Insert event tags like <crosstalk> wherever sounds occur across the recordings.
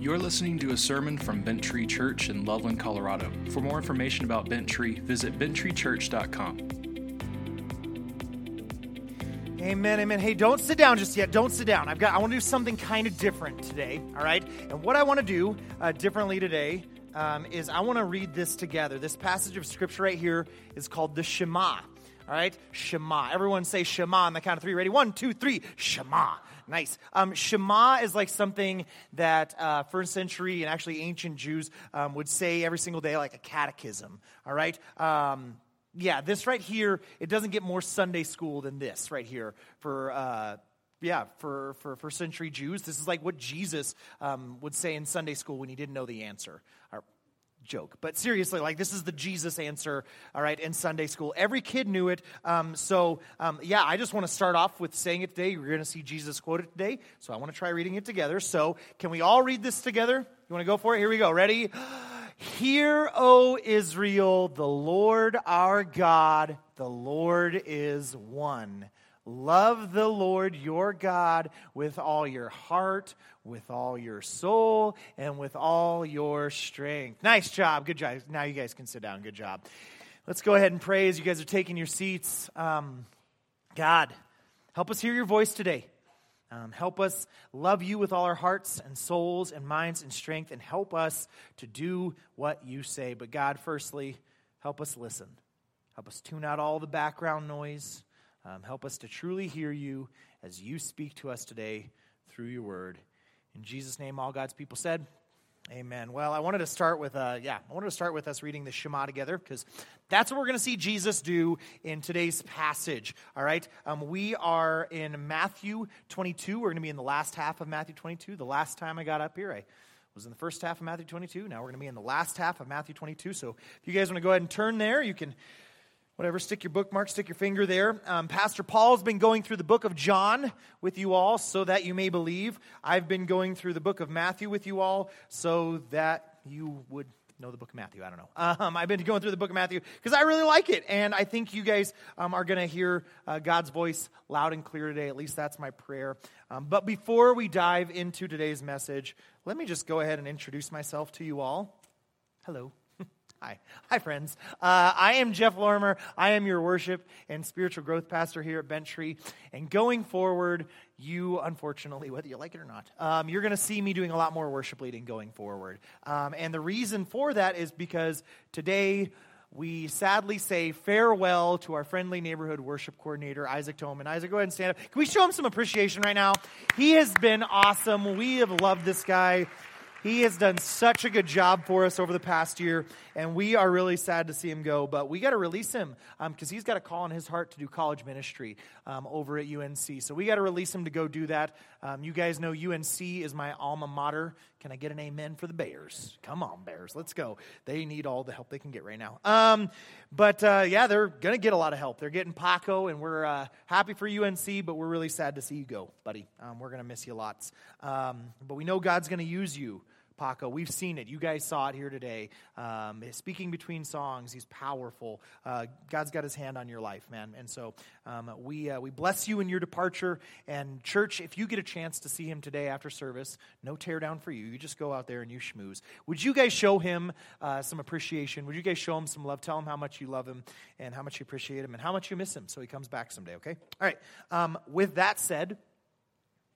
You're listening to a sermon from Bent Tree Church in Loveland, Colorado. For more information about Bent Tree, visit benttreechurch.com. Amen, amen. Hey, don't sit down just yet. Don't sit down. I've got. I want to do something kind of different today. All right. And what I want to do uh, differently today um, is I want to read this together. This passage of scripture right here is called the Shema. All right, Shema. Everyone say Shema on the count of three. Ready? One, two, three. Shema. Nice. Um, Shema is like something that uh, first century and actually ancient Jews um, would say every single day, like a catechism. All right. Um, yeah, this right here, it doesn't get more Sunday school than this right here for. Uh, yeah, for, for first century Jews, this is like what Jesus um, would say in Sunday school when he didn't know the answer. Joke. But seriously, like this is the Jesus answer, all right, in Sunday school. Every kid knew it. Um, so, um, yeah, I just want to start off with saying it today. You're going to see Jesus quoted today. So I want to try reading it together. So, can we all read this together? You want to go for it? Here we go. Ready? <gasps> Hear, O Israel, the Lord our God, the Lord is one. Love the Lord your God with all your heart, with all your soul, and with all your strength. Nice job. Good job. Now you guys can sit down. Good job. Let's go ahead and pray as you guys are taking your seats. Um, God, help us hear your voice today. Um, help us love you with all our hearts and souls and minds and strength, and help us to do what you say. But God, firstly, help us listen. Help us tune out all the background noise. Um, help us to truly hear you as you speak to us today through your word. In Jesus' name, all God's people said, Amen. Well, I wanted to start with, uh, yeah, I wanted to start with us reading the Shema together because that's what we're going to see Jesus do in today's passage. All right, um, we are in Matthew 22. We're going to be in the last half of Matthew 22. The last time I got up here, I was in the first half of Matthew 22. Now we're going to be in the last half of Matthew 22. So if you guys want to go ahead and turn there, you can whatever, stick your bookmark, stick your finger there. Um, Pastor Paul's been going through the book of John with you all so that you may believe. I've been going through the book of Matthew with you all so that you would know the book of Matthew. I don't know. <laughs> Um, I've been going through the book of Matthew because I really like it. And I think you guys um, are going to hear uh, God's voice loud and clear today. At least that's my prayer. Um, but before we dive into today's message, let me just go ahead and introduce myself to you all. Hello. Hi. Hi, friends. Uh, I am Jeff Lorimer. I am your worship and spiritual growth pastor here at Bent Tree. And going forward, you, unfortunately, whether you like it or not, um, you're going to see me doing a lot more worship leading going forward. Um, and the reason for that is because today, we sadly say farewell to our friendly neighborhood worship coordinator, Isaac Toman. Isaac, go ahead and stand up. Can we show him some appreciation right now? He has been awesome. We have loved this guy. He has done such a good job for us over the past year, and we are really sad to see him go. But we got to release him because um, he's got a call in his heart to do college ministry um, over at UNC. So we got to release him to go do that. Um, you guys know UNC is my alma mater. Can I get an amen for the Bears? Come on, Bears, let's go. They need all the help they can get right now. Um, but uh, yeah, they're going to get a lot of help. They're getting Paco, and we're uh, happy for UNC, but we're really sad to see you go, buddy. Um, we're going to miss you lots. Um, but we know God's going to use you. Paco. We've seen it. You guys saw it here today. Um, speaking between songs, he's powerful. Uh, God's got his hand on your life, man. And so um, we, uh, we bless you in your departure. And, church, if you get a chance to see him today after service, no tear down for you. You just go out there and you schmooze. Would you guys show him uh, some appreciation? Would you guys show him some love? Tell him how much you love him and how much you appreciate him and how much you miss him so he comes back someday, okay? All right. Um, with that said,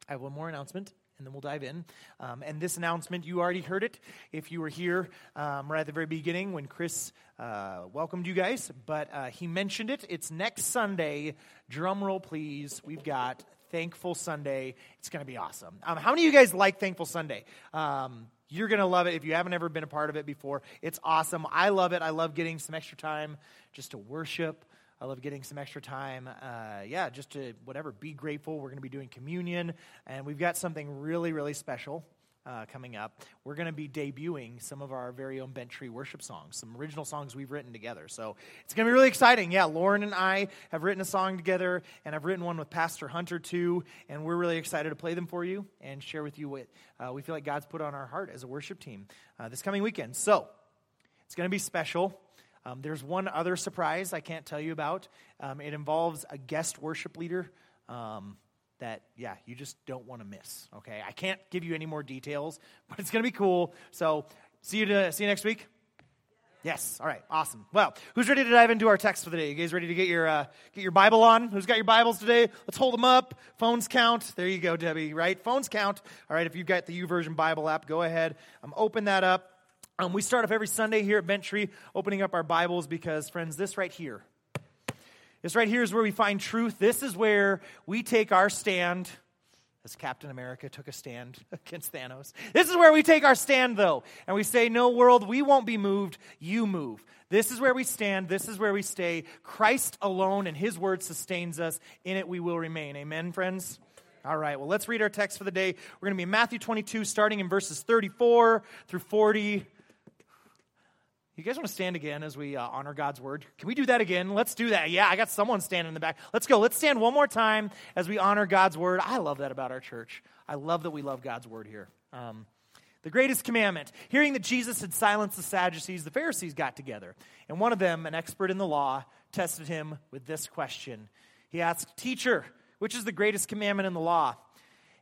I have one more announcement and then we'll dive in. Um, and this announcement, you already heard it if you were here um, right at the very beginning when Chris uh, welcomed you guys, but uh, he mentioned it. It's next Sunday. Drum roll, please. We've got Thankful Sunday. It's going to be awesome. Um, how many of you guys like Thankful Sunday? Um, you're going to love it if you haven't ever been a part of it before. It's awesome. I love it. I love getting some extra time just to worship. I love getting some extra time. Uh, yeah, just to whatever, be grateful. We're going to be doing communion, and we've got something really, really special uh, coming up. We're going to be debuting some of our very own Bent Tree worship songs, some original songs we've written together. So it's going to be really exciting. Yeah, Lauren and I have written a song together, and I've written one with Pastor Hunter too, and we're really excited to play them for you and share with you what uh, we feel like God's put on our heart as a worship team uh, this coming weekend. So it's going to be special. Um, there's one other surprise I can't tell you about. Um, it involves a guest worship leader. Um, that, yeah, you just don't want to miss, okay? I can't give you any more details, <laughs> but it's going to be cool. So, see you, to, see you next week. Yes. All right. Awesome. Well, who's ready to dive into our text for the day? You guys ready to get your uh, get your Bible on? Who's got your Bibles today? Let's hold them up. Phones count. There you go, Debbie. Right? Phones count. All right. If you've got the YouVersion Bible app, go ahead. Um, open that up. Um, we start off every Sunday here at Bent Tree, opening up our Bibles because, friends, this right here, this right here is where we find truth. This is where we take our stand as Captain America took a stand <laughs> against Thanos. This is where we take our stand, though, and we say, No, world, we won't be moved, you move. This is where we stand, this is where we stay. Christ alone and his word sustains us. In it we will remain. Amen, friends? All right, well, let's read our text for the day. We're going to be in Matthew 22, starting in verses 34 through 40. You guys want to stand again as we uh, honor God's word? Can we do that again? Let's do that. Yeah, I got someone standing in the back. Let's go. Let's stand one more time as we honor God's word. I love that about our church. I love that we love God's word here. Um, the greatest commandment. Hearing that Jesus had silenced the Sadducees, the Pharisees got together. And one of them, an expert in the law, tested him with this question. He asked, Teacher, which is the greatest commandment in the law?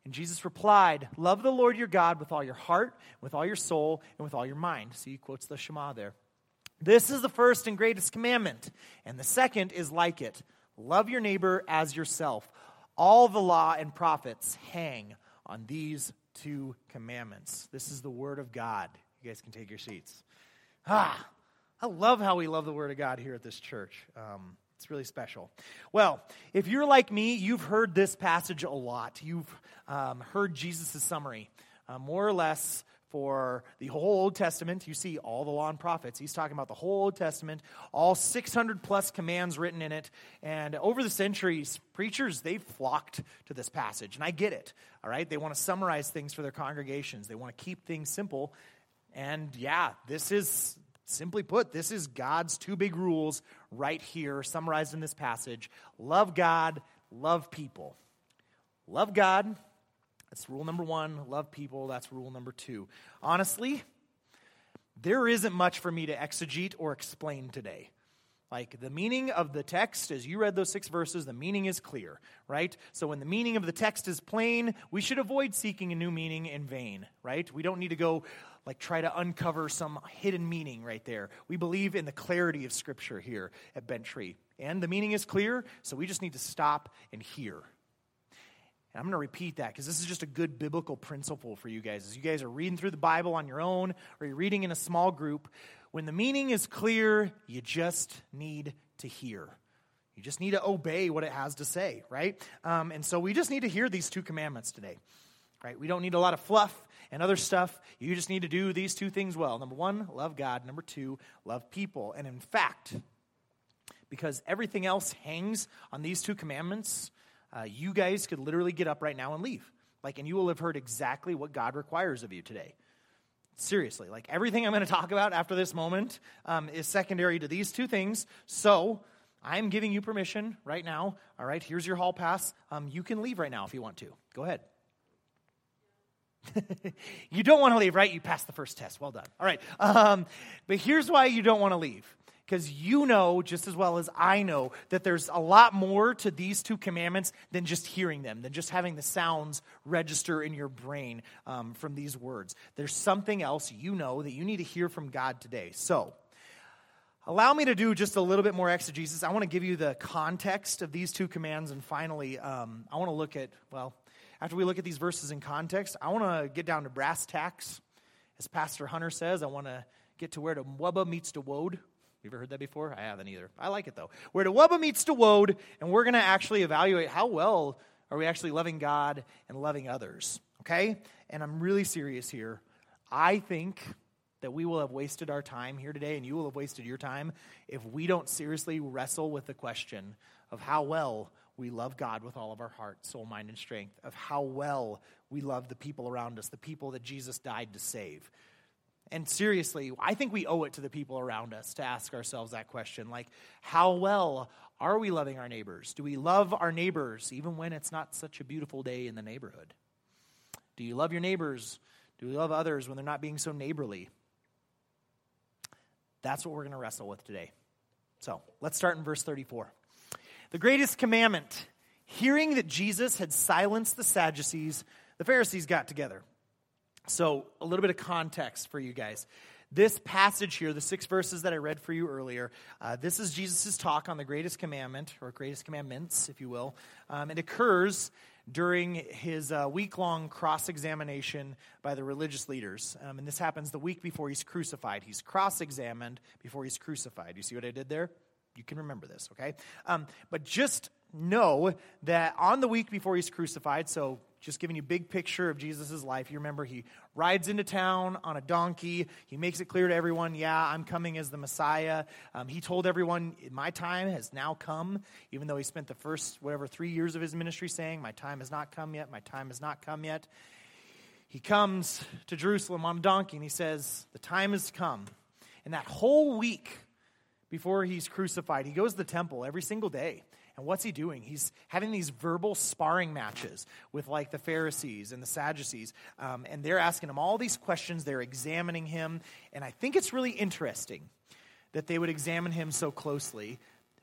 And Jesus replied, Love the Lord your God with all your heart, with all your soul, and with all your mind. See, he quotes the Shema there. This is the first and greatest commandment. And the second is like it love your neighbor as yourself. All the law and prophets hang on these two commandments. This is the word of God. You guys can take your seats. Ah, I love how we love the word of God here at this church. Um, it's really special. Well, if you're like me, you've heard this passage a lot. You've um, heard Jesus' summary, uh, more or less for the whole Old Testament. You see all the law and prophets. He's talking about the whole Old Testament, all 600 plus commands written in it. And over the centuries, preachers, they've flocked to this passage. And I get it, all right? They want to summarize things for their congregations, they want to keep things simple. And yeah, this is, simply put, this is God's two big rules right here, summarized in this passage love God, love people. Love God, that's rule number one. Love people. That's rule number two. Honestly, there isn't much for me to exegete or explain today. Like the meaning of the text, as you read those six verses, the meaning is clear, right? So when the meaning of the text is plain, we should avoid seeking a new meaning in vain, right? We don't need to go like try to uncover some hidden meaning right there. We believe in the clarity of Scripture here at Bent Tree. And the meaning is clear, so we just need to stop and hear. And I'm going to repeat that because this is just a good biblical principle for you guys. As you guys are reading through the Bible on your own or you're reading in a small group, when the meaning is clear, you just need to hear. You just need to obey what it has to say, right? Um, and so we just need to hear these two commandments today, right? We don't need a lot of fluff and other stuff. You just need to do these two things well. Number one, love God. Number two, love people. And in fact, because everything else hangs on these two commandments, uh, you guys could literally get up right now and leave. Like, and you will have heard exactly what God requires of you today. Seriously, like everything I'm going to talk about after this moment um, is secondary to these two things. So, I'm giving you permission right now. All right, here's your hall pass. Um, you can leave right now if you want to. Go ahead. <laughs> you don't want to leave, right? You passed the first test. Well done. All right. Um, but here's why you don't want to leave because you know just as well as I know that there's a lot more to these two commandments than just hearing them, than just having the sounds register in your brain um, from these words. There's something else you know that you need to hear from God today. So, allow me to do just a little bit more exegesis. I want to give you the context of these two commands, and finally, um, I want to look at, well, after we look at these verses in context, I want to get down to brass tacks. As Pastor Hunter says, I want to get to where the wubba meets the woad. You ever heard that before? I haven't either. I like it though. Where the wubba meets the woad, and we're going to actually evaluate how well are we actually loving God and loving others. Okay? And I'm really serious here. I think that we will have wasted our time here today, and you will have wasted your time if we don't seriously wrestle with the question of how well we love God with all of our heart, soul, mind, and strength, of how well we love the people around us, the people that Jesus died to save. And seriously, I think we owe it to the people around us to ask ourselves that question like, how well are we loving our neighbors? Do we love our neighbors even when it's not such a beautiful day in the neighborhood? Do you love your neighbors? Do we love others when they're not being so neighborly? That's what we're going to wrestle with today. So let's start in verse 34. The greatest commandment hearing that Jesus had silenced the Sadducees, the Pharisees got together. So, a little bit of context for you guys. This passage here, the six verses that I read for you earlier, uh, this is Jesus' talk on the greatest commandment, or greatest commandments, if you will. Um, it occurs during his uh, week long cross examination by the religious leaders. Um, and this happens the week before he's crucified. He's cross examined before he's crucified. You see what I did there? You can remember this, okay? Um, but just know that on the week before he's crucified, so just giving you a big picture of Jesus' life. You remember he rides into town on a donkey. He makes it clear to everyone, yeah, I'm coming as the Messiah. Um, he told everyone, my time has now come, even though he spent the first, whatever, three years of his ministry saying, my time has not come yet, my time has not come yet. He comes to Jerusalem on a donkey and he says, the time has come. And that whole week before he's crucified, he goes to the temple every single day. And what's he doing? He's having these verbal sparring matches with like the Pharisees and the Sadducees. Um, and they're asking him all these questions. They're examining him. And I think it's really interesting that they would examine him so closely.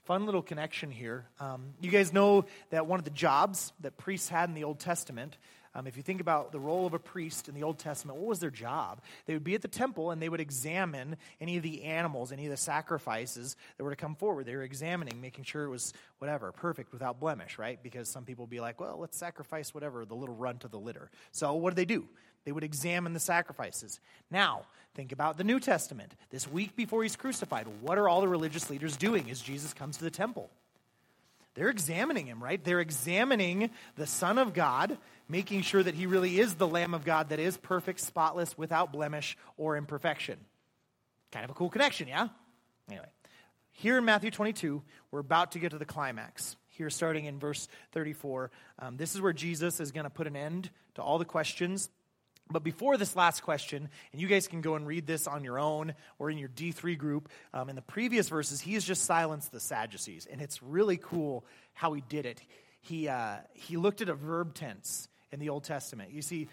Fun little connection here. Um, you guys know that one of the jobs that priests had in the Old Testament um, if you think about the role of a priest in the Old Testament, what was their job? They would be at the temple and they would examine any of the animals, any of the sacrifices that were to come forward. They were examining, making sure it was whatever, perfect, without blemish, right? Because some people would be like, well, let's sacrifice whatever, the little runt of the litter. So what did they do? They would examine the sacrifices. Now, think about the New Testament. This week before he's crucified, what are all the religious leaders doing as Jesus comes to the temple? They're examining him, right? They're examining the Son of God, making sure that he really is the Lamb of God that is perfect, spotless, without blemish or imperfection. Kind of a cool connection, yeah? Anyway, here in Matthew 22, we're about to get to the climax. Here, starting in verse 34, um, this is where Jesus is going to put an end to all the questions but before this last question, and you guys can go and read this on your own or in your D3 group, um, in the previous verses, he has just silenced the Sadducees. And it's really cool how he did it. He, uh, he looked at a verb tense in the Old Testament. You see,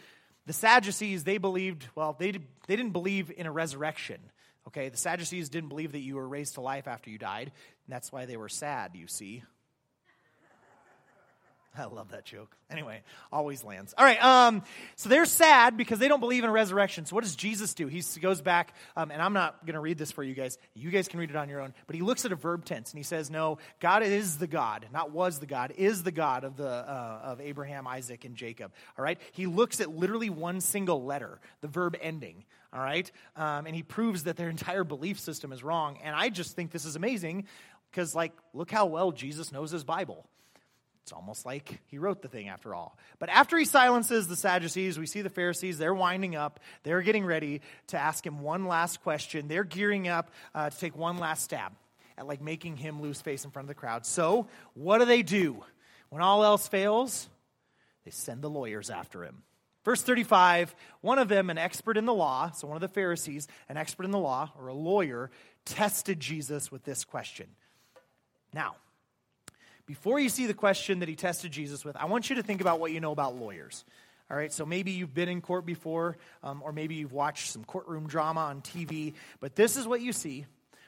the Sadducees, they believed, well, they, they didn't believe in a resurrection. Okay, the Sadducees didn't believe that you were raised to life after you died, and that's why they were sad, you see. <laughs> I love that joke. Anyway, always lands. All right, um, so they're sad because they don't believe in resurrection. So what does Jesus do? He goes back, um, and I'm not going to read this for you guys. You guys can read it on your own. But he looks at a verb tense and he says, "No, God is the God, not was the God, is the God of the uh, of Abraham, Isaac, and Jacob." All right. He looks at literally one single letter, the verb ending. All right, um, and he proves that their <laughs> entire belief system is wrong. And I just think this is amazing because, like, look how well Jesus knows his Bible. It's almost like he wrote the thing after all. But after he silences the Sadducees, we see the Pharisees. They're winding up. They're getting ready to ask him one last question. They're gearing up uh, to take one last stab at like making him lose face in front of the crowd. So, what do they do? When all else fails, they send the lawyers after him. Verse 35 one of them, an expert in the law, so one of the Pharisees, an expert in the law, or a lawyer, tested Jesus with this question. Now, before you see the question that he tested Jesus with, I want you to think about what you know about lawyers. All right, so maybe you've been in court before, um, or maybe you've watched some courtroom drama on TV, but this is what you see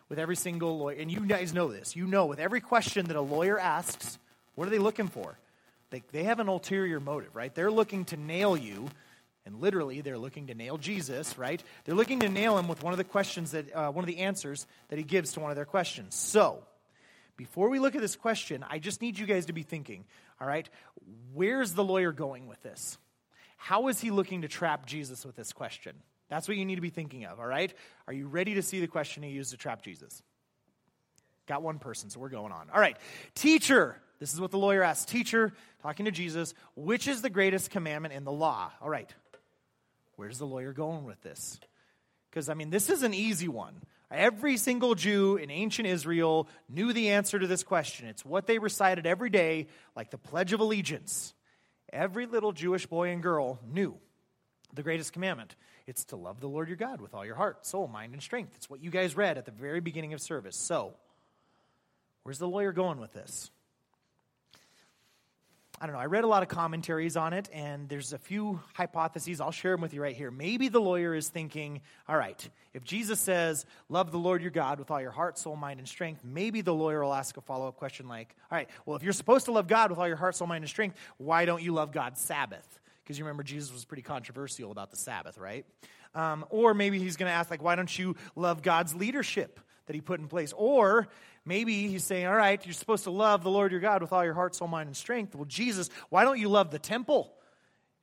with every single lawyer. And you guys know this. You know, with every question that a lawyer asks, what are they looking for? They, they have an ulterior motive, right? They're looking to nail you, and literally, they're looking to nail Jesus, right? They're looking to nail him with one of the questions that, uh, one of the answers that he gives to one of their questions. So, before we look at this question, I just need you guys to be thinking, all right, where's the lawyer going with this? How is he looking to trap Jesus with this question? That's what you need to be thinking of, all right? Are you ready to see the question he used to trap Jesus? Got one person, so we're going on. All right, teacher, this is what the lawyer asks. Teacher, talking to Jesus, which is the greatest commandment in the law? All right, where's the lawyer going with this? Because, I mean, this is an easy one. Every single Jew in ancient Israel knew the answer to this question. It's what they recited every day, like the Pledge of Allegiance. Every little Jewish boy and girl knew the greatest commandment. It's to love the Lord your God with all your heart, soul, mind, and strength. It's what you guys read at the very beginning of service. So, where's the lawyer going with this? I don't know, I read a lot of commentaries on it, and there's a few hypotheses. I'll share them with you right here. Maybe the lawyer is thinking, all right, if Jesus says, love the Lord your God with all your heart, soul, mind, and strength, maybe the lawyer will ask a follow up question like, all right, well, if you're supposed to love God with all your heart, soul, mind, and strength, why don't you love God's Sabbath? Because you remember Jesus was pretty controversial about the Sabbath, right? Um, or maybe he's going to ask, like, why don't you love God's leadership that he put in place? Or Maybe he's saying, All right, you're supposed to love the Lord your God with all your heart, soul, mind, and strength. Well, Jesus, why don't you love the temple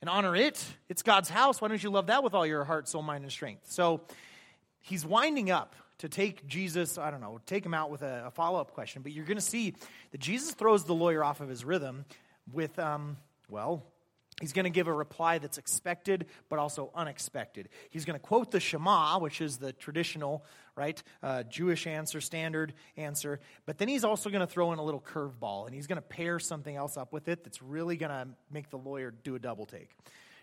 and honor it? It's God's house. Why don't you love that with all your heart, soul, mind, and strength? So he's winding up to take Jesus, I don't know, take him out with a, a follow up question. But you're going to see that Jesus throws the lawyer off of his rhythm with, um, well, He's going to give a reply that's expected but also unexpected. He's going to quote the Shema, which is the traditional, right, uh, Jewish answer, standard answer. But then he's also going to throw in a little curveball, and he's going to pair something else up with it that's really going to make the lawyer do a double take.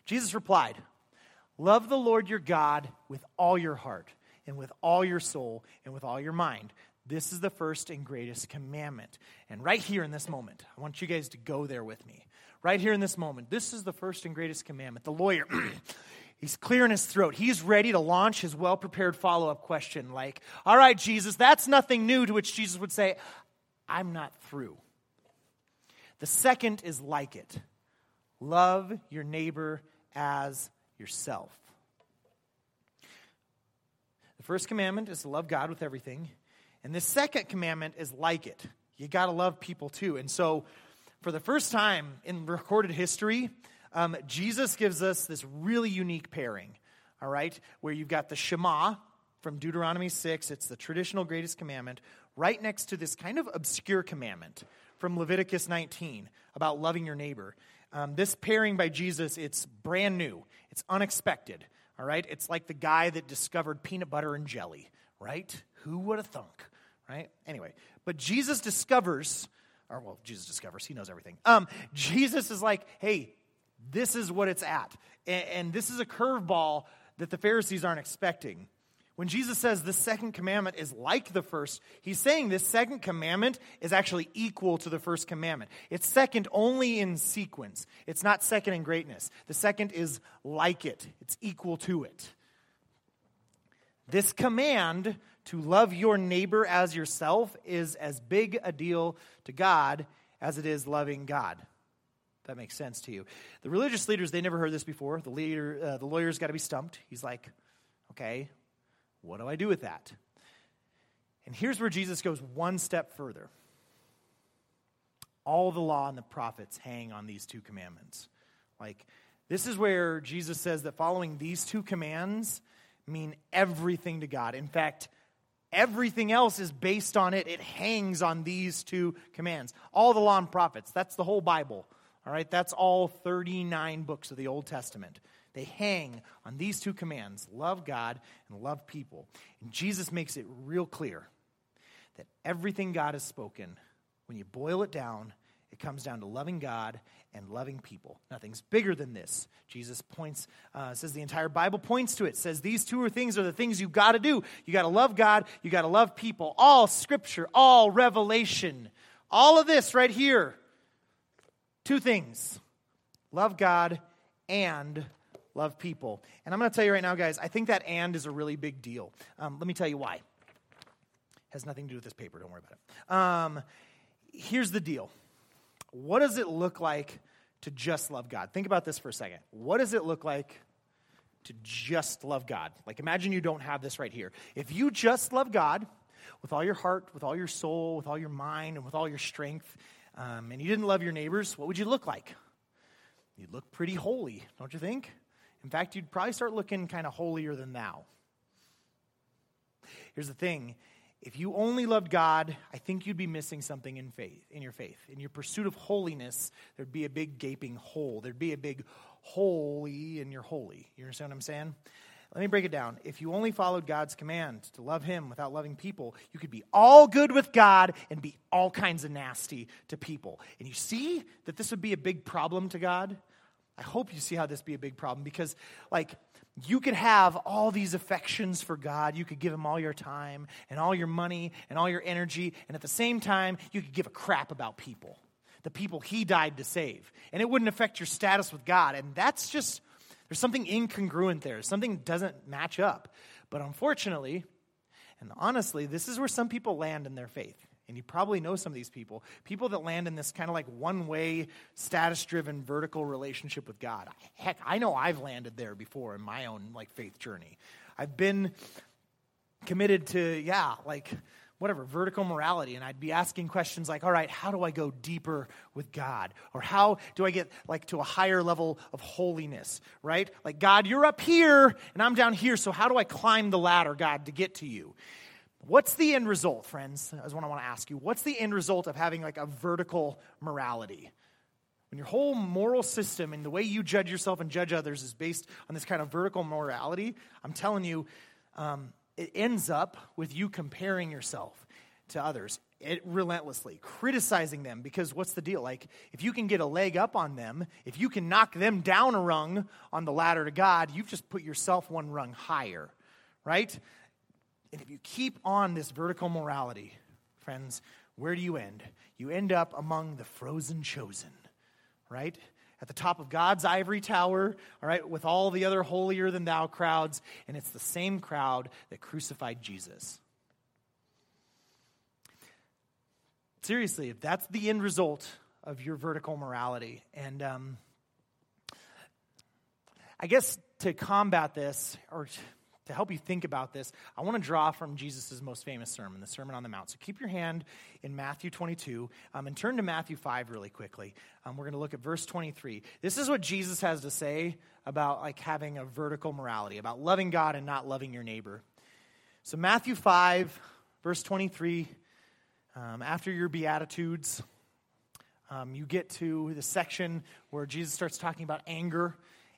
Jesus replied, Love the Lord your God with all your heart, and with all your soul, and with all your mind. This is the first and greatest commandment. And right here in this moment, I want you guys to go there with me right here in this moment. This is the first and greatest commandment. The lawyer, <clears throat> he's clearing his throat. He's ready to launch his well prepared follow up question, like, All right, Jesus, that's nothing new, to which Jesus would say, I'm not through. The second is like it love your neighbor as yourself. The first commandment is to love God with everything. And the second commandment is like it. You got to love people too. And so for the first time in recorded history, um, Jesus gives us this really unique pairing, all right, where you've got the Shema from Deuteronomy 6, it's the traditional greatest commandment, right next to this kind of obscure commandment from Leviticus 19 about loving your neighbor. Um, this pairing by Jesus, it's brand new, it's unexpected, all right? It's like the guy that discovered peanut butter and jelly, right? Who would have thunk, right? Anyway, but Jesus discovers or well, Jesus discovers, he knows everything. Um, Jesus is like, hey, this is what it's at. And, and this is a curveball that the Pharisees aren't expecting. When Jesus says the second commandment is like the first, he's saying this second commandment is actually equal to the first commandment. It's second only in sequence, it's not second in greatness. The second is like it, it's equal to it. This command to love your neighbor as yourself is as big a deal to God as it is loving God. That makes sense to you. The religious leaders, they never heard this before. The, leader, uh, the lawyer's got to be stumped. He's like, okay, what do I do with that? And here's where Jesus goes one step further. All the law and the prophets hang on these two commandments. Like, this is where Jesus says that following these two commands mean everything to God. In fact, Everything else is based on it. It hangs on these two commands. All the law and prophets, that's the whole Bible. All right, that's all 39 books of the Old Testament. They hang on these two commands love God and love people. And Jesus makes it real clear that everything God has spoken, when you boil it down, it comes down to loving God and loving people. Nothing's bigger than this. Jesus points, uh, says the entire Bible points to it. Says these two things are the things you got to do. You got to love God. You got to love people. All Scripture, all revelation, all of this right here. Two things: love God and love people. And I'm going to tell you right now, guys. I think that "and" is a really big deal. Um, let me tell you why. It Has nothing to do with this paper. Don't worry about it. Um, here's the deal what does it look like to just love God? Think about this for a second. What does it look like to just love God? Like, imagine you don't have this right here. If you just love God with all your heart, with all your soul, with all your mind, and with all your strength, um, and you didn't love your neighbors, what would you look like? You'd look pretty holy, don't you think? In fact, you'd probably start looking kind of holier than thou. Here's the thing if you only loved God, I think you'd be missing something in faith, in your faith. In your pursuit of holiness, there'd be a big gaping hole. There'd be a big holy in your holy. You understand what I'm saying? Let me break it down. If you only followed God's command to love Him without loving people, you could be all good with God and be all kinds of nasty to people. And you see that this would be a big problem to God? I hope you see how this be a big problem because, like, you could have all these affections for God. You could give Him all your time and all your money and all your energy, and at the same time, you could give a crap about people. the people he died to save. And it wouldn't affect your status with God. And that's just, there's something incongruent there. Something doesn't match up. But unfortunately, and honestly, this is where some people land in their faith. And you probably know some of these people. People that land in this kind of like one way, status driven, vertical relationship with God. Heck, I know I've landed there before in my own like faith journey. I've been committed to, yeah, like whatever, vertical morality. And I'd be asking questions like, all right, how do I go deeper with God? Or how do I get like to a higher level of holiness, right? Like, God, you're up here and I'm down here. So how do I climb the ladder, God, to get to you? What's the end result, friends? Is what I want to ask you. What's the end result of having like a vertical morality? When your whole moral system and the way you judge yourself and judge others is based on this kind of vertical morality, I'm telling you, um, it ends up with you comparing yourself to others it, relentlessly, criticizing them because what's the deal? Like, if you can get a leg up on them, if you can knock them down a rung on the ladder to God, you've just put yourself one rung higher, right? And if you keep on this vertical morality, friends, where do you end? You end up among the frozen chosen, right? at the top of God's ivory tower, all right, with all the other holier than thou crowds, and it's the same crowd that crucified Jesus. Seriously, if that's the end result of your vertical morality, and um, I guess to combat this, or to help you think about this, I want to draw from Jesus' most famous sermon, the Sermon on the Mount. So keep your hand in Matthew 22 um, and turn to Matthew 5 really quickly. Um, we're going to look at verse 23. This is what Jesus has to say about like having a vertical morality, about loving God and not loving your neighbor. So Matthew 5, verse 23, um, after your Beatitudes, um, you get to the section where Jesus starts talking about anger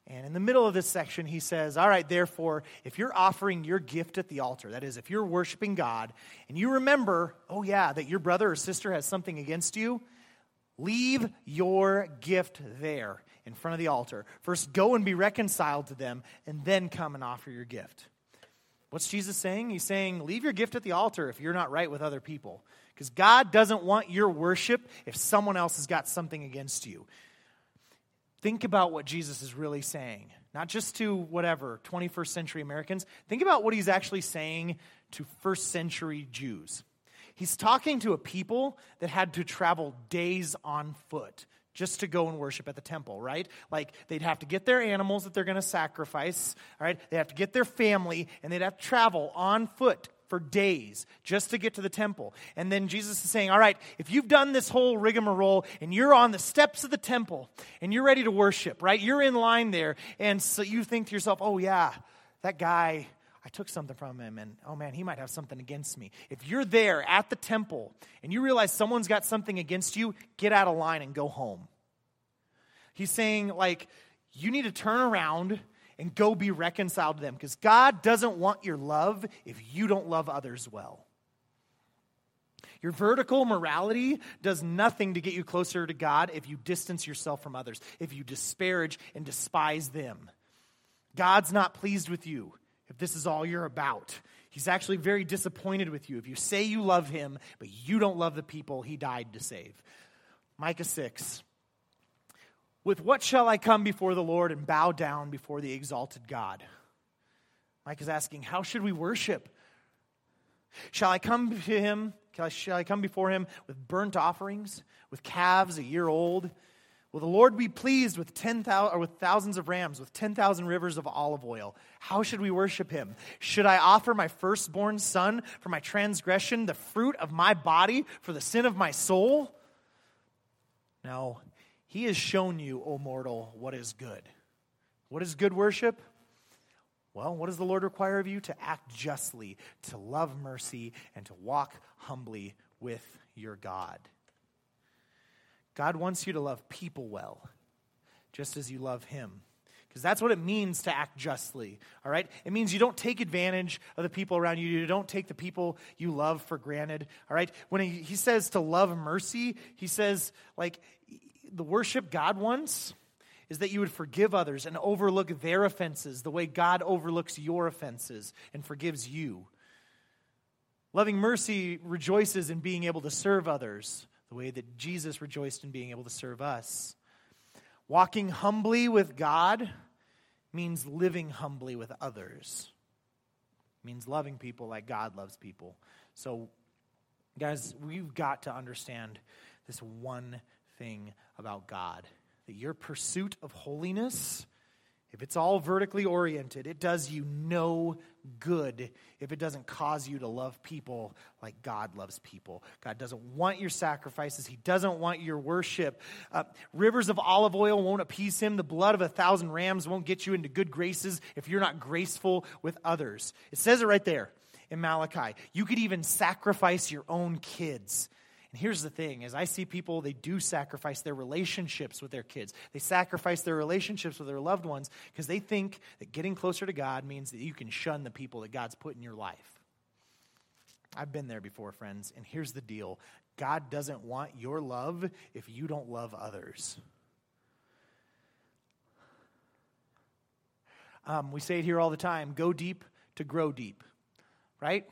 and in the middle of this section, he says, All right, therefore, if you're offering your gift at the altar, that is, if you're worshiping God, and you remember, oh, yeah, that your brother or sister has something against you, leave your gift there in front of the altar. First, go and be reconciled to them, and then come and offer your gift. What's Jesus saying? He's saying, Leave your gift at the altar if you're not right with other people. Because God doesn't want your worship if someone else has got something against you. Think about what Jesus is really saying, not just to whatever, 21st century Americans. Think about what he's actually saying to first century Jews. He's talking to a people that had to travel days on foot just to go and worship at the temple, right? Like they'd have to get their animals that they're going to sacrifice, all right? They have to get their family and they'd have to travel on foot for days just to get to the temple. And then Jesus is saying, All right, if you've done this whole rigmarole and you're on the steps of the temple and you're ready to worship, right? You're in line there. And so you think to yourself, Oh, yeah, that guy, I took something from him, and oh man, he might have something against me. If you're there at the temple and you realize someone's got something against you, get out of line and go home. He's saying, like, you need to turn around and go be reconciled to them because God doesn't want your love if you don't love others well. Your vertical morality does nothing to get you closer to God if you distance yourself from others, if you disparage and despise them. God's not pleased with you if this is all you're about. He's actually very disappointed with you if you say you love him, but you don't love the people he died to save. Micah 6. With what shall I come before the Lord and bow down before the exalted God? Micah is asking, How should we worship? Shall I come to him? Shall I come before him with burnt offerings, with calves a year old? Will the Lord be pleased with ten thousand or with thousands of rams, with ten thousand rivers of olive oil? How should we worship him? Should I offer my firstborn son for my transgression, the fruit of my body for the sin of my soul? No, he has shown you, O mortal, what is good. What is good worship? Well, what does the Lord require of you? To act justly, to love mercy, and to walk humbly with your God. God wants you to love people well, just as you love Him. Because that's what it means to act justly, all right? It means you don't take advantage of the people around you. You don't take the people you love for granted, all right? When he, he says to love mercy, he says, like, the worship God wants is that you would forgive others and overlook their offenses the way God overlooks your offenses and forgives you. Loving mercy rejoices in being able to serve others the way that Jesus rejoiced in being able to serve us. Walking humbly with God means living humbly with others. It means loving people like God loves people. So, guys, we've got to understand this one thing about God that your pursuit of holiness if it's all vertically oriented, it does you no good if it doesn't cause you to love people like God loves people. God doesn't want your sacrifices, He doesn't want your worship. Uh, rivers of olive oil won't appease Him. The blood of a thousand rams won't get you into good graces if you're not graceful with others. It says it right there in Malachi. You could even sacrifice your own kids and here's the thing as I see people, they do sacrifice their relationships with their kids. They sacrifice their relationships with their loved ones because they think that getting closer to God means that you can shun the people that God's put in your life. I've been there before, friends, and here's the deal God doesn't want your love if you don't love others. Um, we say it here all the time go deep to grow deep, right?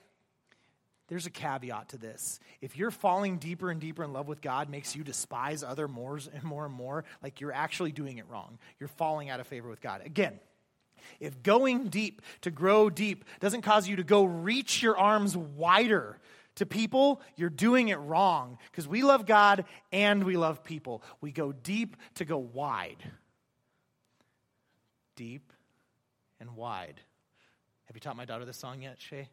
There's a caveat to this. If you're falling deeper and deeper in love with God makes you despise other more and <laughs> more and more, like you're actually doing it wrong. You're falling out of favor with God. Again, if going deep to grow deep doesn't cause you to go reach your arms wider to people, you're doing it wrong because we love God and we love people. We go deep to go wide. Deep and wide. Have you taught my daughter this song yet, Shay?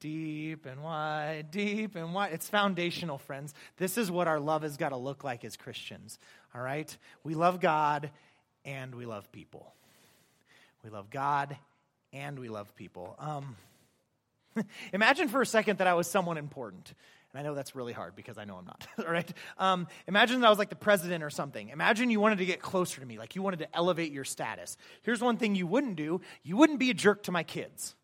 Deep and wide, deep and wide. It's foundational, friends. This is what our love has got to look like as Christians. All right? We love God and we love people. We love God and we love people. Um, <laughs> imagine for a second that I was someone important. And I know that's really hard because I know I'm not. <laughs> All right? Um, imagine that I was like the president or something. Imagine you wanted to get closer to me, like you wanted to elevate your status. Here's one thing you wouldn't do you wouldn't be a jerk to my kids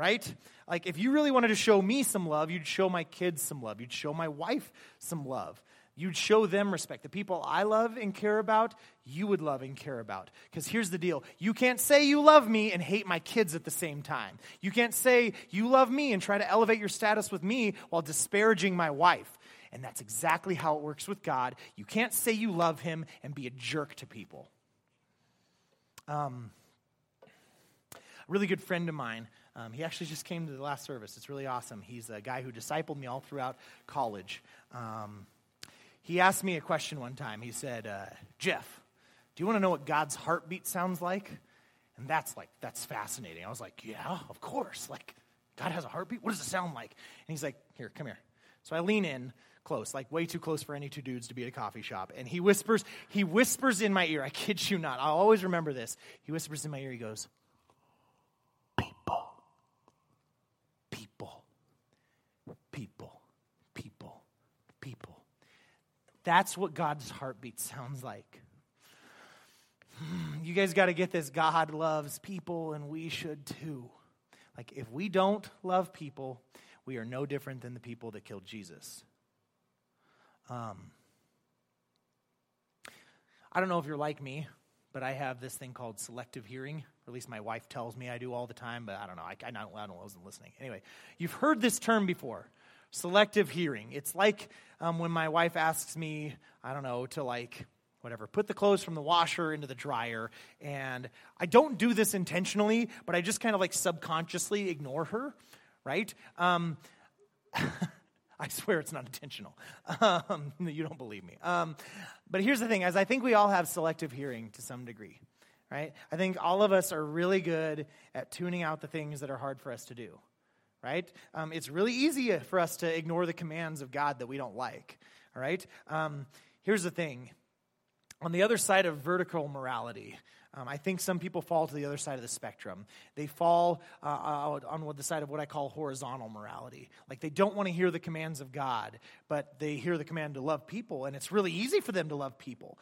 right? Like, if you really wanted to show me some love, you'd show my kids some love. You'd show my wife some love. You'd show them respect. The people I love and care about, you would love and care about. Because here's the deal you can't say you love me and hate my kids at the same time. You can't say you love me and try to elevate your status with me while disparaging my wife. And that's exactly how it works with God. You can't say you love him and be a jerk to people. Um, a really good friend of mine um, he actually just came to the last service. It's really awesome. He's a guy who discipled me all throughout college. Um, he asked me a question one time. He said, uh, Jeff, do you want to know what God's heartbeat sounds like? And that's like, that's fascinating. I was like, yeah, of course. Like, God has a heartbeat? What does it sound like? And he's like, here, come here. So I lean in close, like way too close for any two dudes to be at a coffee shop. And he whispers, he whispers in my ear. I kid you not. I'll always remember this. He whispers in my ear, he goes, That's what God's heartbeat sounds like. Hmm, you guys got to get this. God loves people, and we should too. Like, if we don't love people, we are no different than the people that killed Jesus. Um, I don't know if you're like me, but I have this thing called selective hearing. Or at least my wife tells me I do all the time, but I don't know. I, I, don't, I, wasn't listening. Anyway, you've heard this term before selective hearing. It's like um, when my wife asks me, I don't know, to like, whatever, put the clothes from the washer into the dryer. And I don't do this intentionally, but I just kind of like subconsciously ignore her, right? Um, <laughs> I swear it's not intentional. Um, <laughs> you don't believe me. Um, but here's the thing: as I think we all have selective hearing to some degree, right? I think all of us are really good at tuning out the things that are hard for us to do right? Um, it's really easy for us to ignore the commands of God that we don't like, all right? Um, here's the thing on the other side of vertical morality, um, I think some people fall to the other side of the spectrum. They fall uh, on the side of what I call horizontal morality. Like they don't want to hear the commands of God, but they hear the command to love people, and it's really easy for them to love people.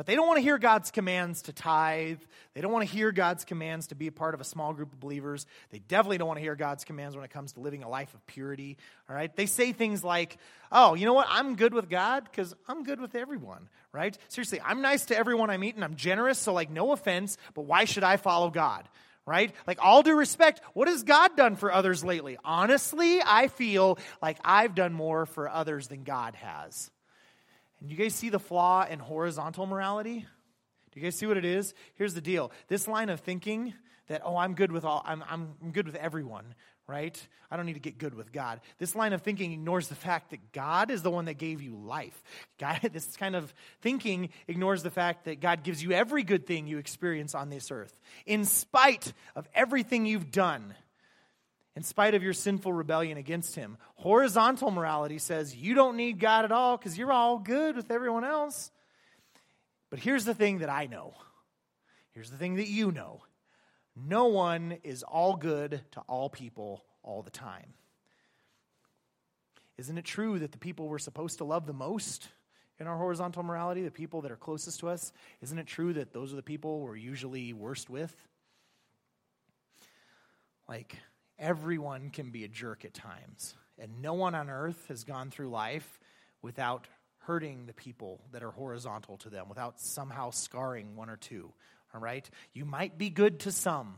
But they don't want to hear God's commands to tithe. They don't want to hear God's commands to be a part of a small group of believers. They definitely don't want to hear God's commands when it comes to living a life of purity. All right? They say things like, oh, you know what? I'm good with God because I'm good with everyone. Right? Seriously, I'm nice to everyone I meet and I'm generous. So, like, no offense, but why should I follow God? right? Like, all due respect, what has God done for others lately? Honestly, I feel like I've done more for others than God has. And you guys see the flaw in horizontal morality? Do you guys see what it is? Here's the deal. This line of thinking that, oh, I'm good with all, I'm, I'm good with everyone, right? I don't need to get good with God. This line of thinking ignores the fact that God is the one that gave you life. God, <laughs> this kind of thinking ignores the fact that God gives you every good thing you experience on this earth, in spite of everything you've done, in spite of your sinful rebellion against Him. Horizontal morality says you don't need God at all because you're all good with everyone else. But here's the thing that I know. Here's the thing that you know no one is all good to all people all the time. Isn't it true that the people we're supposed to love the most in our horizontal morality, the people that are closest to us, isn't it true that those are the people we're usually worst with? Like, everyone can be a jerk at times, and no one on earth has gone through life without hurting the people that are horizontal to them, without somehow scarring one or two all right? You might be good to some,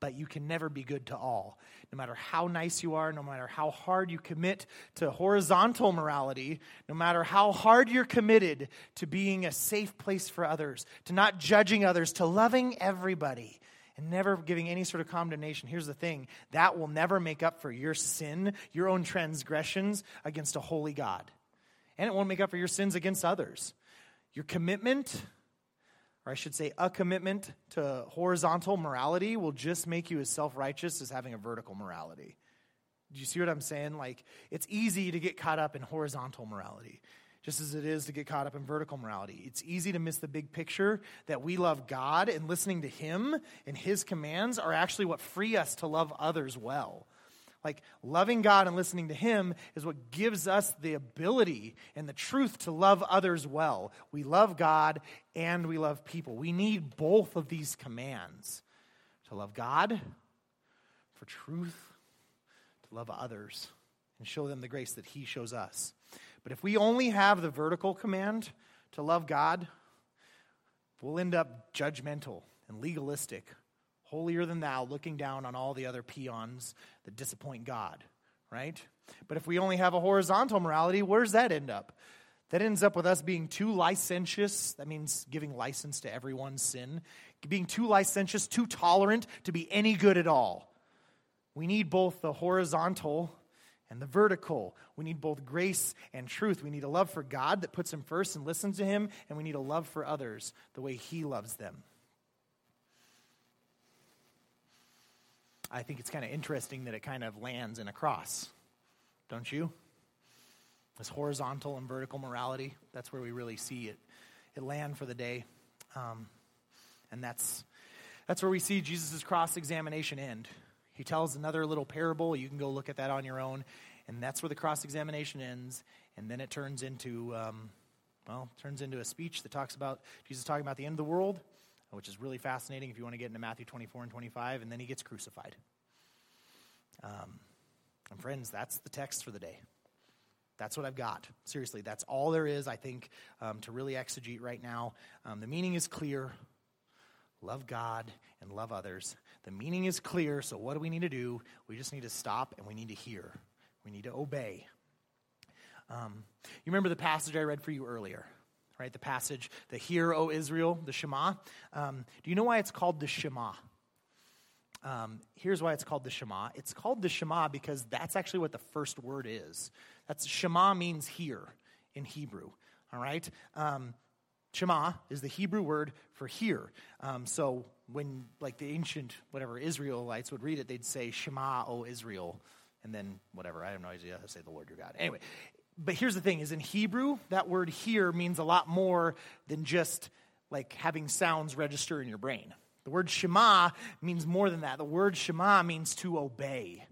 but you can never be good to all. No matter how nice you are, no matter how hard you commit to horizontal morality, no matter how hard you're committed to being a safe place for others, to not judging others, to loving everybody, and never giving any sort of condemnation. Here's the thing that will never make up for your sin, your own transgressions against a holy God. And it won't make up for your sins against others. Your commitment or I should say, a commitment to horizontal morality will just make you as self righteous as having a vertical morality. Do you see what I'm saying? Like, it's easy to get caught up in horizontal morality, just as it is to get caught up in vertical morality. It's easy to miss the big picture that we love God and listening to Him and His commands are actually what free us to love others well. Like loving God and listening to Him is what gives us the ability and the truth to love others well. We love God and we love people. We need both of these commands to love God for truth, to love others, and show them the grace that He shows us. But if we only have the vertical command to love God, we'll end up judgmental and legalistic holier than thou, looking down on all the other peons that disappoint God, right? But if we only have a horizontal morality, where does that end up? That ends up with us being too licentious. That means giving license to everyone's sin. Being too licentious, too tolerant to be any good at all. We need both the horizontal and the vertical. We need both grace and truth. We need a love for God that puts Him first and listens to Him, and we need a love for others the way He loves them. I think it's kind of interesting that it kind of lands in a cross, don't you? This horizontal and vertical morality, that's where we really see it, it land for the day. Um, and that's, that's where we see Jesus' cross examination end. He tells another little parable. You can go look at that on your own. And that's where the cross examination ends. And then it turns into, um, well, turns into a speech that talks about Jesus talking about the end of the world which is really fascinating if you want to get into Matthew 24 and 25, and then he gets crucified. Um, and friends, that's the text for the day. That's what I've got. Seriously, that's all there is, I think, um, to really exegete right now. Um, the meaning is clear love God and love others. The meaning is clear, so what do we need to do? We just need to stop and we need to hear. We need to obey. Um, you remember the passage I read for you earlier? right? The passage, the Hear, O Israel, the Shema. Um, do you know why it's called the Shema? Um, here's why it's called the Shema. It's called the Shema because that's actually what the first word is. That's Shema means hear in Hebrew. All right. Um, Shema is the Hebrew word for hear. Um, so when like the ancient whatever Israelites would read it, they'd say Shema, O Israel, and then whatever. I have no idea how to say the Lord your God. Anyway, but here's the thing is in Hebrew, that word hear means a lot more than just like having sounds register in your brain. The word Shema means more than that. The word Shema means to obey.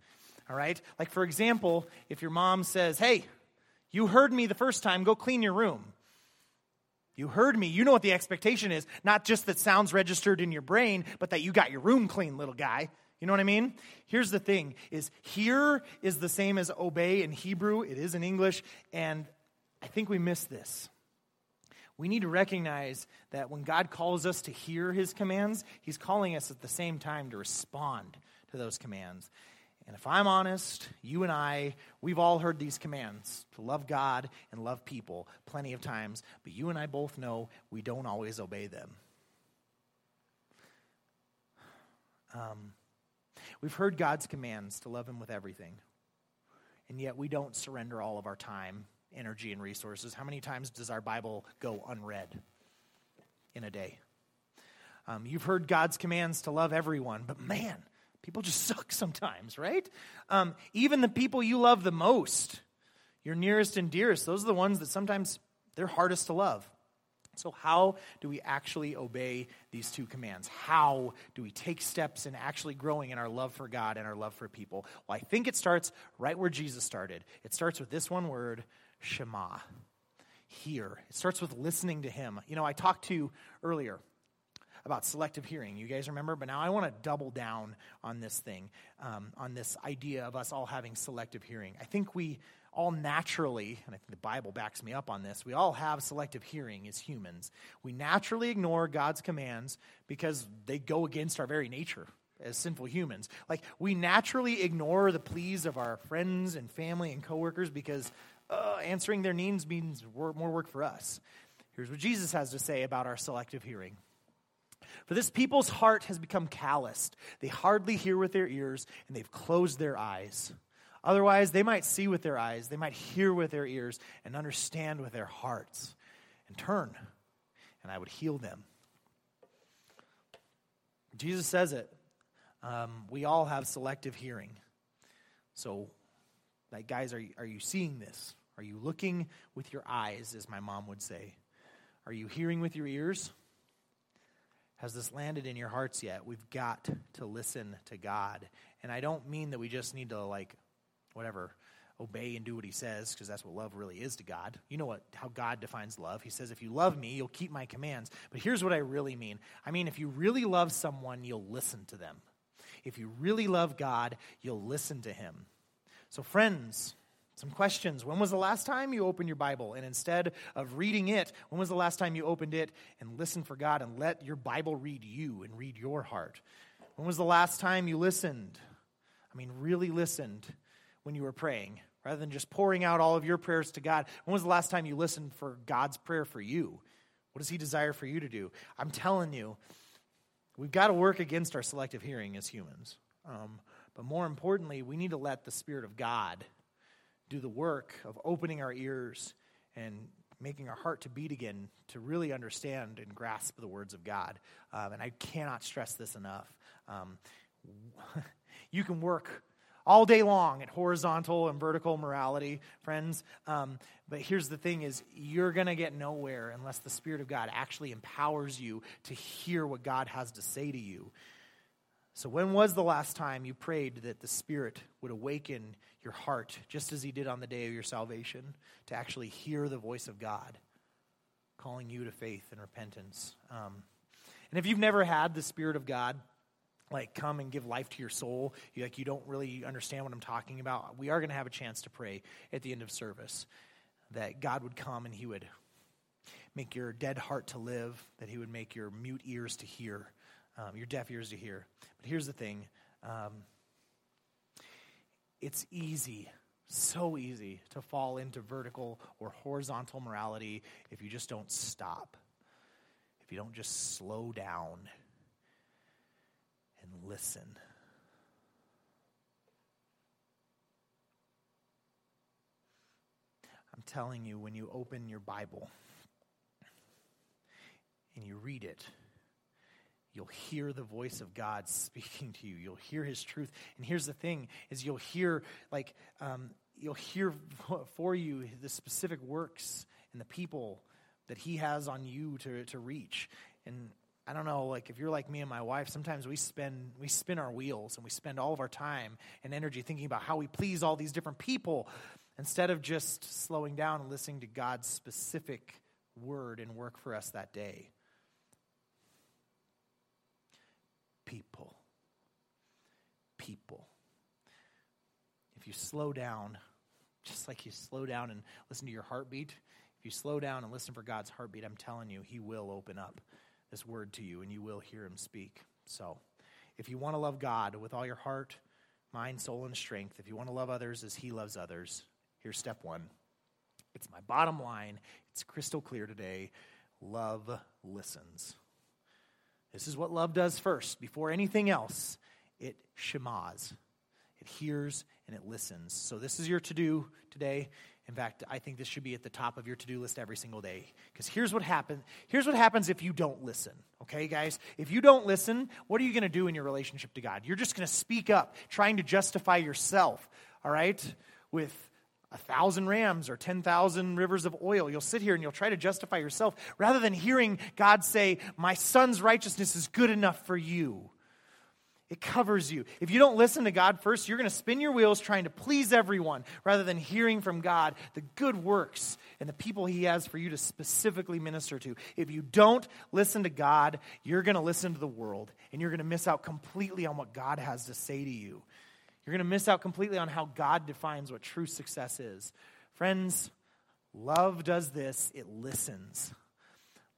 All right? Like, for example, if your mom says, Hey, you heard me the first time, go clean your room. You heard me. You know what the expectation is. Not just that sounds registered in your brain, but that you got your room clean, little guy. You know what I mean? Here's the thing is hear is the same as obey in Hebrew. It is in English, and I think we miss this. We need to recognize that when God calls us to hear his commands, he's calling us at the same time to respond to those commands. And if I'm honest, you and I, we've all heard these commands to love God and love people plenty of times, but you and I both know we don't always obey them. Um, we've heard God's commands to love Him with everything, and yet we don't surrender all of our time, energy, and resources. How many times does our Bible go unread in a day? Um, you've heard God's commands to love everyone, but man, people just <laughs> suck sometimes, right? Um, even the people you love the most, your nearest and dearest, those are the ones that sometimes they're hardest to love. So, how do we actually obey these two commands? How do we take steps in actually growing in our love for God and our love for people? Well, I think it starts right where Jesus started. It starts with this one word, Shema. Hear. It starts with listening to Him. You know, I talked to earlier about selective hearing. You guys remember? But now I want to double down on this thing, um, on this idea of us all having selective hearing. I think we all naturally, and I think the Bible backs me up on this, we all have selective hearing as humans. We naturally ignore God's commands because they go against our very nature as sinful humans. Like, we naturally ignore the pleas of our friends and family and coworkers because uh, answering their needs means more work for us. Here's what Jesus has to say about our selective hearing. For this people's heart has become calloused. They hardly hear with their ears, and they've closed their eyes. Otherwise, they might see with their eyes, they might hear with their ears, and understand with their hearts, and turn, and I would heal them. Jesus says it. Um, we all have selective hearing. So, like, guys, are you, are you seeing this? Are you looking with your eyes, as my mom would say? Are you hearing with your ears? Has this landed in your hearts yet? We've got to listen to God. And I don't mean that we just need to, like, whatever, obey and do what he says, because that's what love really is to God. You know what how God defines love. He says, if you love me, you'll keep my commands. But here's what I really mean. I mean, if you really love someone, you'll listen to them. If you really love God, you'll listen to him. So, friends, some questions. When was the last time you opened your Bible? And instead of reading it, when was the last time you opened it and listened for God and let your Bible read you and read your heart? When was the last time you listened? I mean, really listened when you were praying rather than just pouring out all of your prayers to God. When was the last time you listened for God's prayer for you? What does He desire for you to do? I'm telling you, we've got to work against our selective hearing as humans. Um, but more importantly, we need to let the Spirit of God do the work of opening our ears and making our heart to beat again to really understand and grasp the words of God. Um, and I cannot stress this enough. Um, <laughs> you can work all day long at horizontal and vertical morality, friends. Um, but here's the thing is you're going to get nowhere unless the Spirit of God actually empowers you to hear what God has to say to you. So, when was the last time you prayed that the Spirit would awaken your heart, just as He did on the day of your salvation, to actually hear the voice of God calling you to faith and repentance? Um, and if you've never had the Spirit of God, like come and give life to your soul you like you don't really understand what i'm talking about we are going to have a chance to pray at the end of service that god would come and he would make your dead heart to live that he would make your mute ears to hear um, your deaf ears to hear. Here's the thing um, it's easy, so easy to fall into vertical or horizontal morality if you just don't stop, if you don't just slow down and listen. I'm telling you, when you open your Bible and you read it, you'll hear the voice of god <laughs> speaking to you. You'll hear his truth. And here's the thing is you'll hear like um, you'll hear <laughs> for you the specific works and the people that he has on you to, to reach. And i don't know like if you're like me and my wife sometimes we spend we spin our wheels and we spend all of our time and energy thinking about how we please all these different people instead of just slowing down and listening to god's specific word and work for us that day people. People. If you slow down, just like you slow down and listen to your heartbeat, if you slow down and listen for God's heartbeat, I'm telling you, He will open up this word to you and you will hear Him speak. So, if you want to love God with all your heart, mind, soul, and strength. If you want to love others as He loves others, here's step one. It's my bottom line. It's crystal clear today. Love listens. This is what love does first. Before anything else, it shemaz. It hears and it listens. So, this is your to do today. In fact, I think this should be at the top of your to do list every single day. Because here's what happens. Here's what happens if you don't listen. Okay, guys? If you don't listen, what are you going to do in your relationship to God? You're just going to speak up, trying to justify yourself, all right? With a thousand rams or 10,000 rivers of oil. You'll sit here and you'll try to justify yourself rather than hearing God say, My son's righteousness is good enough for you. It covers you. If you don't listen to God first, you're going to spin your wheels trying to please everyone rather than hearing from God the good works and the people He has for you to specifically minister to. If you don't listen to God, you're going to listen to the world and you're going to miss out completely on what God has to say to you. You're going to miss out completely on how God defines what true success is. Friends, love does this it listens.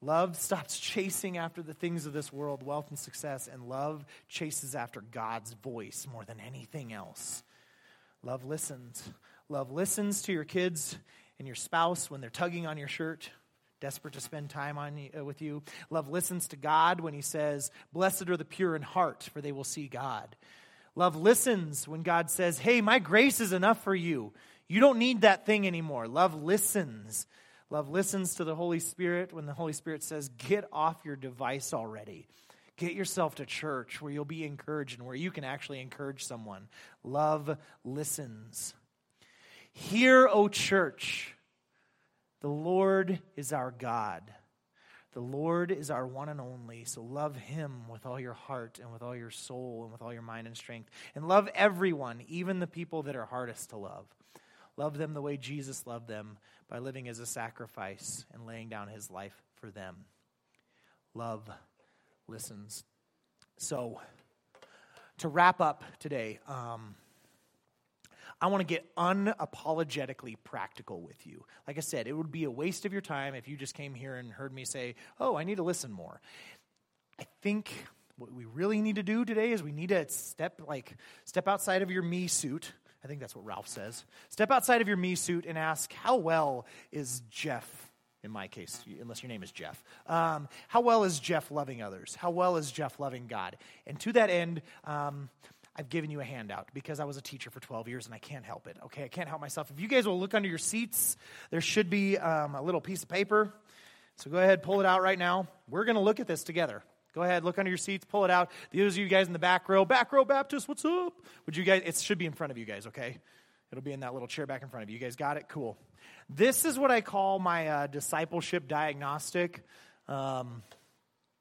Love stops chasing after the things of this world, wealth and success, and love chases after God's voice more than anything else. Love listens. Love listens to your kids and your spouse when they're tugging on your shirt, desperate to spend time on, uh, with you. Love listens to God when He says, Blessed are the pure in heart, for they will see God. Love listens when God says, Hey, my grace is enough for you. You don't need that thing anymore. Love listens Love listens to the Holy Spirit when the Holy Spirit says, Get off your device already. Get yourself to church where you'll be encouraged and where you can actually encourage someone. Love listens. Hear, O church, the Lord is our God. The Lord is our one and only, so love him with all your heart and with all your soul and with all your mind and strength. And love everyone, even the people that are hardest to love. Love them the way Jesus loved them by living as a sacrifice and laying down his life for them. Love listens. So, to wrap up today, um, I want to get unapologetically practical with you. Like I said, it would be a waste of your time if you just came here and heard me say, Oh, I need to listen more. I think what we really need to do today is we need to step like step outside of your me suit I think that's what Ralph says. Step outside of your me suit and ask, How well is Jeff? In my case, unless your name is Jeff. Um, how well is Jeff loving others? How well is Jeff loving God? And to that end, um, I've given you a handout because I was a teacher for 12 years and I can't help it. Okay, I can't help myself. If you guys will look under your seats, there should be um, a little piece of paper. So go ahead, pull it out right now. We're going to look at this together. Go ahead, look under your seats, pull it out. Those of you guys in the back row, back row Baptist, what's up? Would you guys, it should be in front of you guys, okay? It'll be in that little chair back in front of you. You guys got it? Cool. This is what I call my uh, discipleship diagnostic. Um,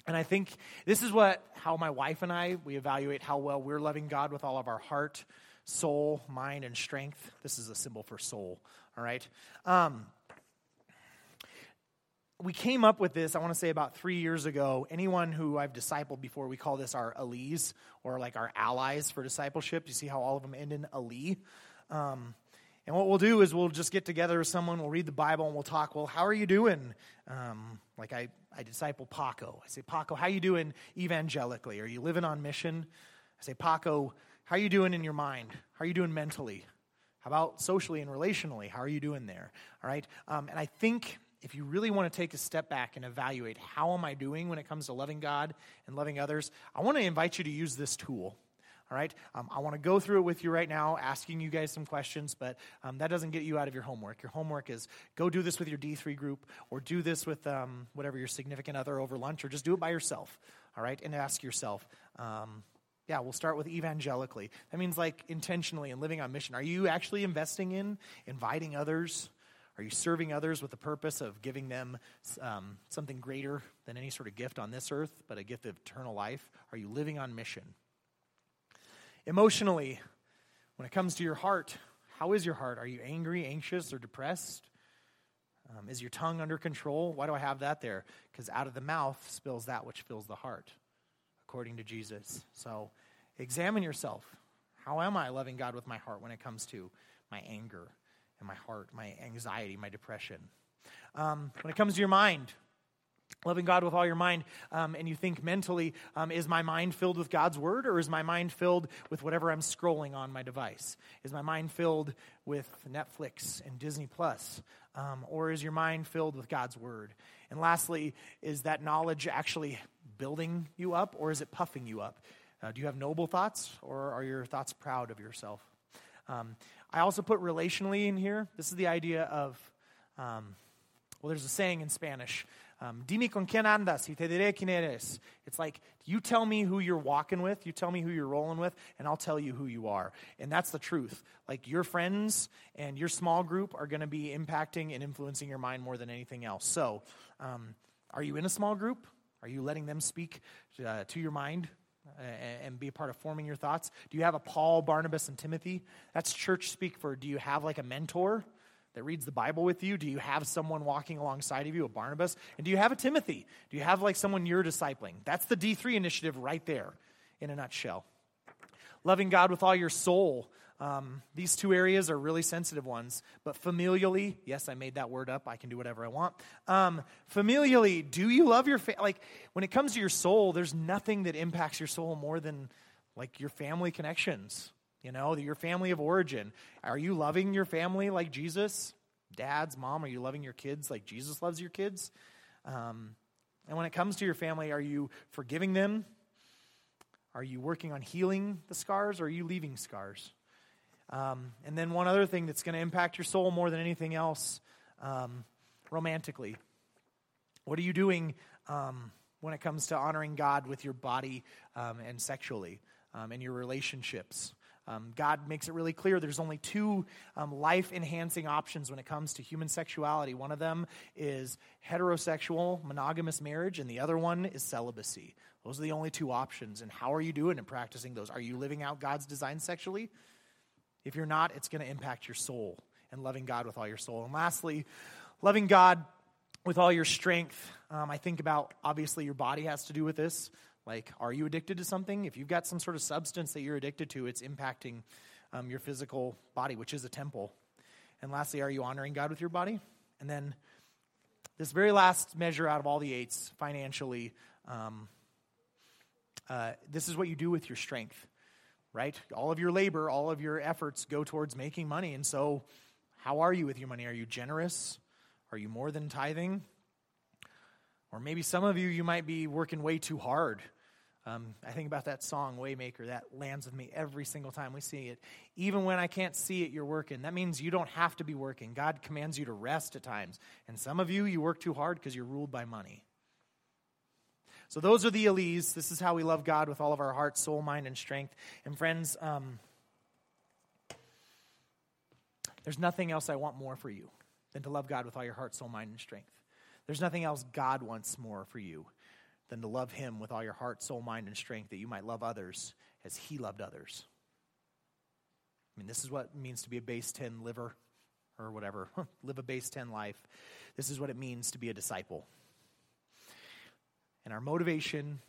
and I think this is what how my wife and I we evaluate how well we're loving God with all of our heart, soul, mind, and strength. This is a symbol for soul. All right. Um, we came up with this, I want to say about three years ago. Anyone who I've discipled before, we call this our allies or like our allies for discipleship. You see how all of them end in ali? Um, and what we'll do is we'll just get together with someone, we'll read the Bible, and we'll talk, well, how are you doing? Um, like I, I disciple Paco. I say, Paco, how are you doing evangelically? Are you living on mission? I say, Paco, how are you doing in your mind? How are you doing mentally? How about socially and relationally? How are you doing there? All right? Um, and I think if you really want to take a step back and evaluate how am I doing when it comes to loving God and loving others, I want to invite you to use this tool. All right, um, I want to go through it with you right now, asking you guys some questions, but um, that doesn't get you out of your homework. Your homework is go do this with your D3 group, or do this with um, whatever your significant other over lunch, or just do it by yourself. All right, and ask yourself, um, yeah, we'll start with evangelically. That means like intentionally and living on mission. Are you actually investing in inviting others are you serving others with the purpose of giving them um, something greater than any sort of gift on this earth, but a gift of eternal life? Are you living on mission? Emotionally, when it comes to your heart, how is your heart? Are you angry, anxious, or depressed? Um, is your tongue under control? Why do I have that there? Because out of the mouth spills that which fills the heart, according to Jesus. So examine yourself. How am I loving God with my heart when it comes to my anger? and my heart, my anxiety, my depression. Um, when it comes to your mind, loving God with all your mind, um, and you think mentally, um, is my mind filled with God's word, or is my mind filled with whatever I'm scrolling on my device? Is my mind filled with Netflix and Disney Plus, um, or is your mind filled with God's word? And lastly, is that knowledge actually building you up, or is it puffing you up? Uh, do you have noble thoughts, or are your thoughts proud of yourself? Um, I also put relationally in here. This is the idea of, um, well, there's a saying in Spanish um, Dime con quién andas y te diré quién eres. It's like, you tell me who you're walking with, you tell me who you're rolling with, and I'll tell you who you are. And that's the truth. Like, your friends and your small group are going to be impacting and influencing your mind more than anything else. So, um, are you in a small group? Are you letting them speak uh, to your mind? And be a part of forming your thoughts? Do you have a Paul, Barnabas, and Timothy? That's church speak for do you have like a mentor? That reads the Bible with you? Do you have someone walking alongside of you, a Barnabas? And do you have a Timothy? Do you have like someone you're discipling? That's the D3 initiative right there in a nutshell. Loving God with all your soul. Um, these two areas are really sensitive ones, but familially, yes, I made that word up. I can do whatever I want. Um, familially, do you love your family? Like when it comes to your soul, there's nothing that impacts your soul more than like your family connections. You know, your family of origin. Are you loving your family like Jesus? Dads, mom, are you loving your kids like Jesus loves your kids? Um, and when it comes to your family, are you forgiving them? Are you working on healing the scars or are you leaving scars? Um, and then one other thing that's going to impact your soul more than anything else um, romantically. What are you doing um, when it comes to honoring God with your body um, and sexually um, and your relationships? Um, God makes it really clear there's only two um, life enhancing options when it comes to human sexuality. One of them is heterosexual, monogamous marriage, and the other one is celibacy. Those are the only two options. And how are you doing in practicing those? Are you living out God's design sexually? If you're not, it's going to impact your soul and loving God with all your soul. And lastly, loving God with all your strength. Um, I think about obviously your body has to do with this. Like, are you addicted to something? If you've got some sort of substance that you're addicted to, it's impacting um, your physical body, which is a temple. And lastly, are you honoring God with your body? And then this very last measure out of all the eights, financially, um, uh, this is what you do with your strength, right? All of your labor, all of your efforts go towards making money. And so, how are you with your money? Are you generous? Are you more than tithing? Or maybe some of you, you might be working way too hard um, I think about that song, Waymaker, that lands with me every single time we see it. Even when I can't see it, you're working. That means you don't have to be working. God commands you to rest at times. And some of you, you work too hard because you're ruled by money. So those are the Elise. This is how we love God with all of our heart, soul, mind, and strength. And friends, um, there's nothing else I want more for you than to love God with all your heart, soul, mind, and strength. There's nothing else God wants more for you than to love Him with all your heart, soul, mind, and strength, that you might love others as He loved others. I mean, this is what it means to be a base 10 liver or whatever, <laughs> live a base 10 life. This is what it means to be a disciple. And our motivation,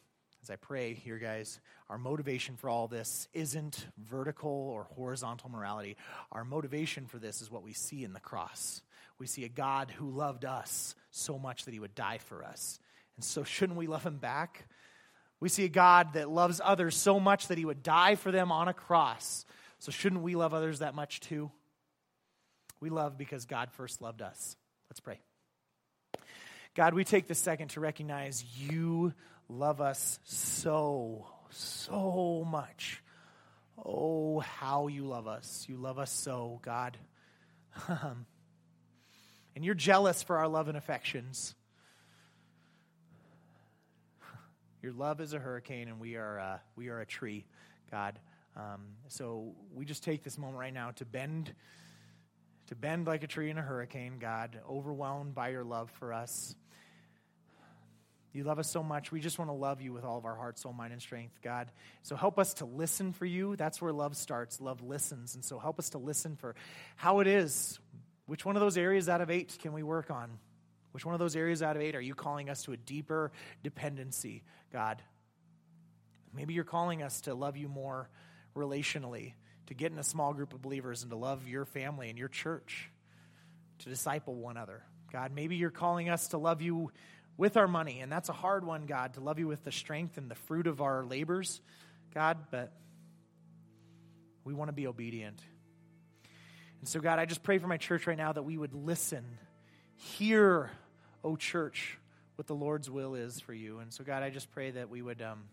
as I pray here, guys, our motivation for all this isn't vertical or horizontal morality. Our motivation for this is what we see in the cross. We see a God who loved us so much that he would die for us. And so, shouldn't we love him back? We see a God that loves others so much that he would die for them on a cross. So, shouldn't we love others that much too? We love because God first loved us. Let's pray. God, we take this second to recognize you love us so, so much. Oh, how you love us. You love us so, God. <laughs> Um, and you're jealous for our love and affections. Your love is a hurricane, and we are, uh, we are a tree, God. Um, so we just take this moment right now to bend, to bend like a tree in a hurricane, God, overwhelmed by your love for us. You love us so much. We just want to love you with all of our heart, soul, mind, and strength, God. So help us to listen for you. That's where love starts. Love listens. And so help us to listen for how it is. Which one of those areas out of eight can we work on? Which one of those areas out of eight are you calling us to a deeper dependency, God? Maybe you're calling us to love you more relationally, to get in a small group of believers and to love your family and your church, to disciple one another. God, maybe you're calling us to love you with our money. And that's a hard one, God, to love you with the strength and the fruit of our labors, God, but we want to be obedient. And so, God, I just pray for my church right now that we would listen, hear, O church, what the Lord's will is for you. And so, God, I just pray that we would, um,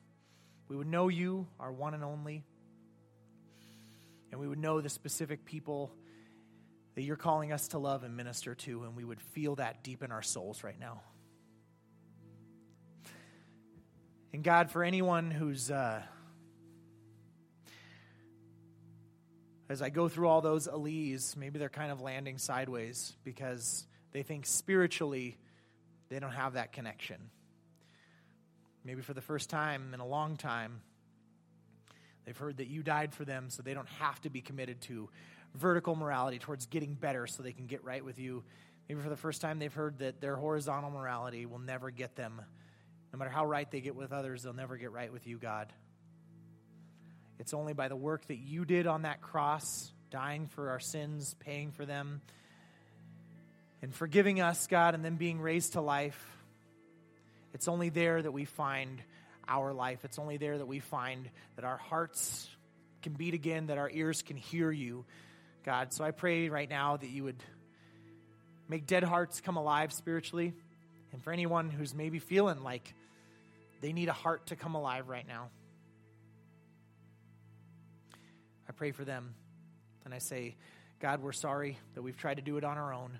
we would know you, our one and only, and we would know the specific people that you're calling us to love and minister to, and we would feel that deep in our souls right now. And God, for anyone who's, uh, as I go through all those alleys, maybe they're kind of landing sideways because they think spiritually they don't have that connection. Maybe for the first time in a long time, they've heard that you died for them, so they don't have to be committed to vertical morality towards getting better so they can get right with you. Maybe for the first time, they've heard that their horizontal morality will never get them. No matter how right they get with others, they'll never get right with you, God. It's only by the work that you did on that cross, dying for our sins, paying for them, and forgiving us, God, and then being raised to life. It's only there that we find our life. It's only there that we find that our hearts can beat again, that our ears can hear you, God. So I pray right now that you would make dead hearts come alive spiritually. And for anyone who's maybe feeling like they need a heart to come alive right now, I pray for them. And I say, God, we're sorry that we've tried to do it on our own,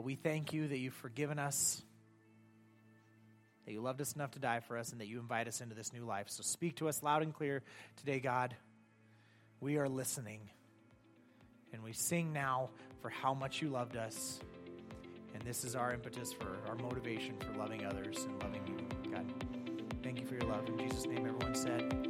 but we thank you that you've forgiven us, that you loved us enough to die for us, and that you invite us into this new life. So speak to us loud and clear today, God. We are listening. And we sing now for how much you loved us. And this is our impetus for our motivation for loving others and loving you, God. Thank you for your love. In Jesus' name, everyone said,